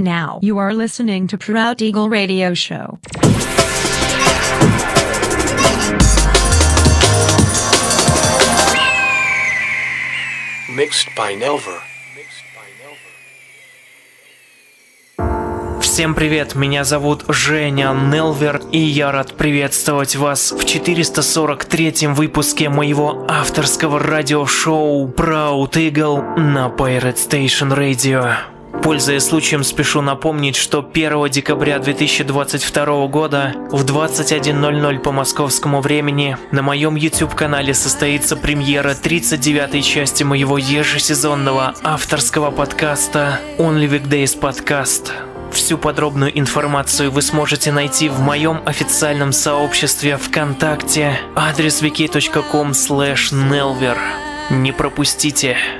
Now you are listening to Proud Eagle Radio Show. Mixed by Nelver. Всем привет, меня зовут Женя Нелвер, и я рад приветствовать вас в 443-м выпуске моего авторского радиошоу Proud Eagle на Pirate Station Radio. Пользуясь случаем, спешу напомнить, что 1 декабря 2022 года в 21.00 по московскому времени на моем YouTube-канале состоится премьера 39-й части моего ежесезонного авторского подкаста Only Weekdays Podcast. Всю подробную информацию вы сможете найти в моем официальном сообществе ВКонтакте адрес wiki.com nelver. Не пропустите!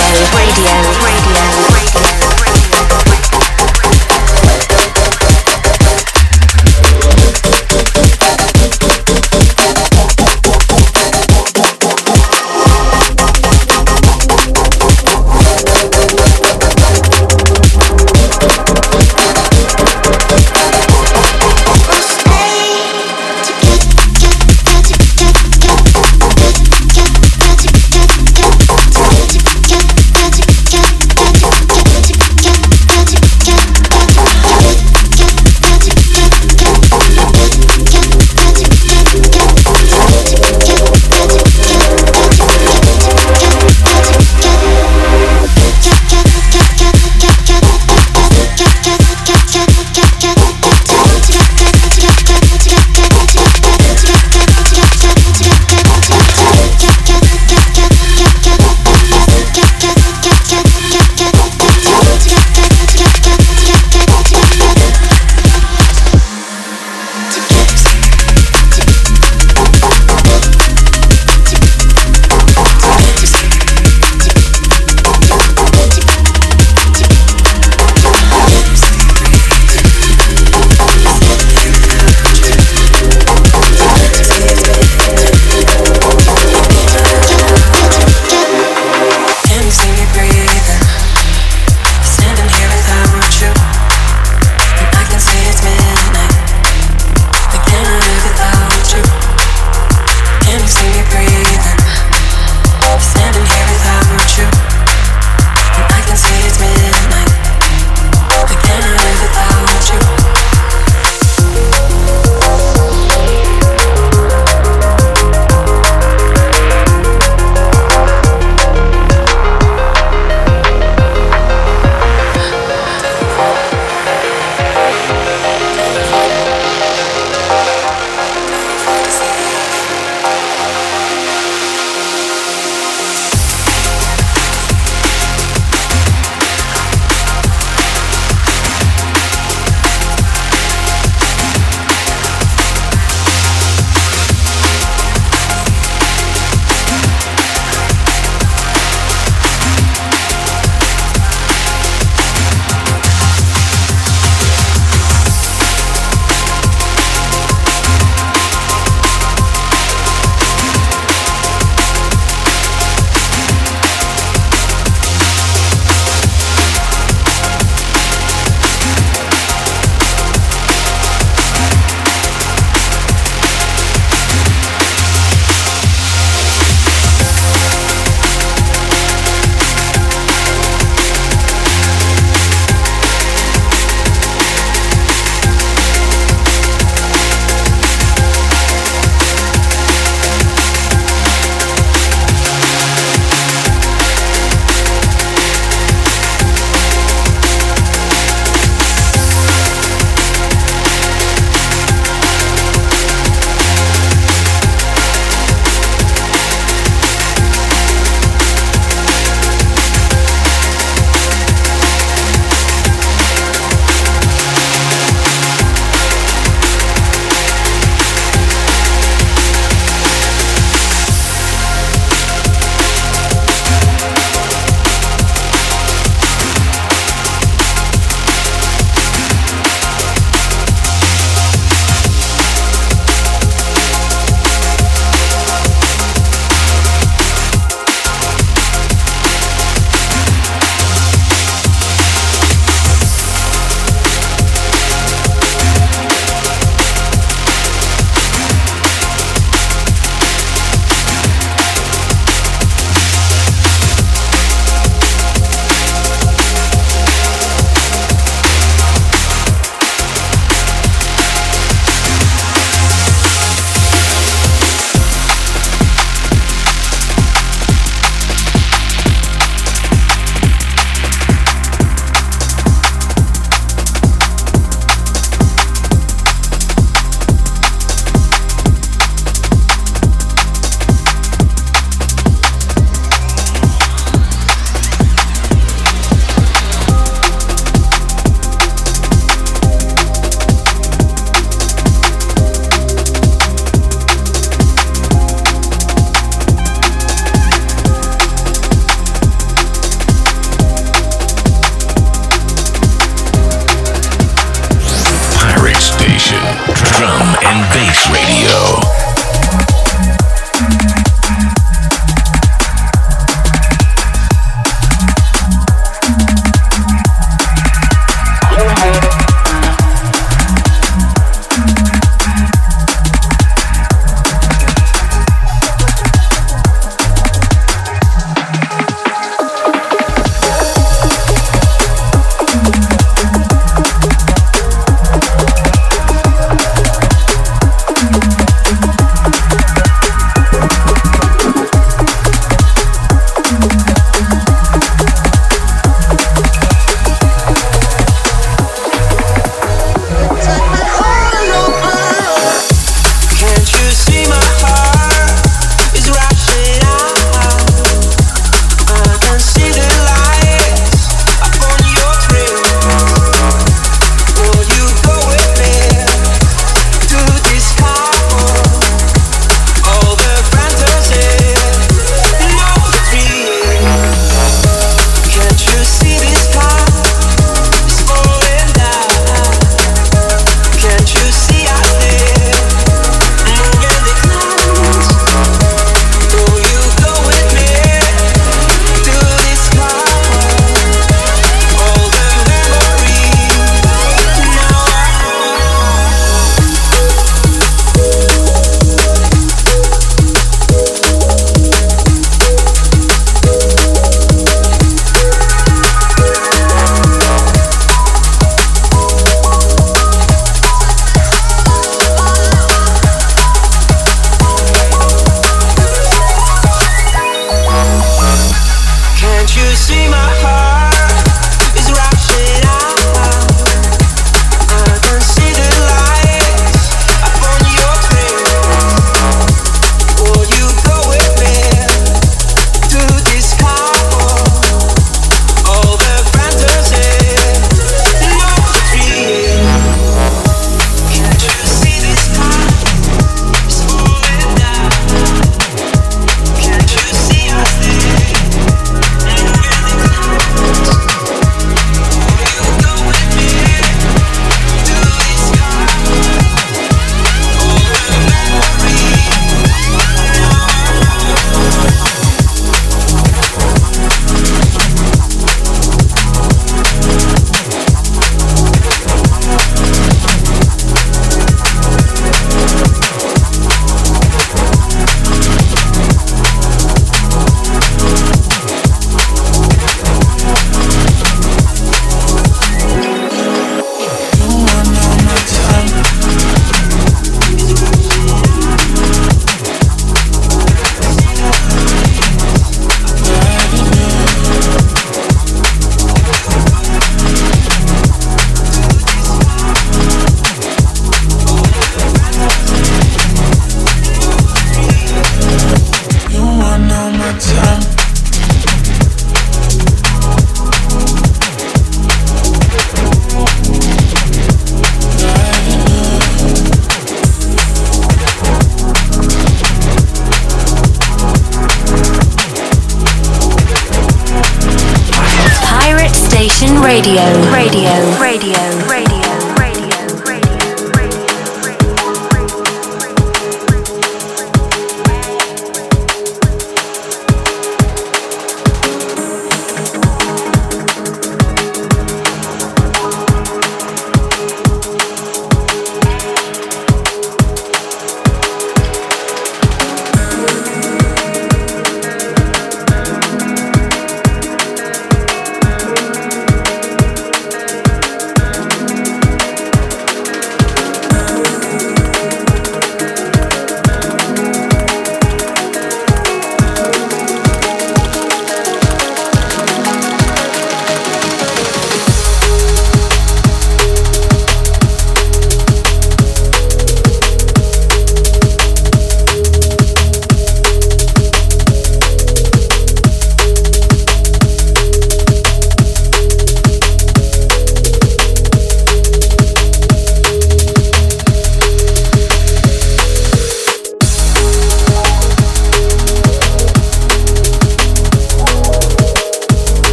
Radio, Radio.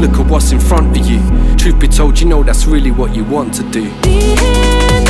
look at what's in front of you. Truth be told, you know that's really what you want to do.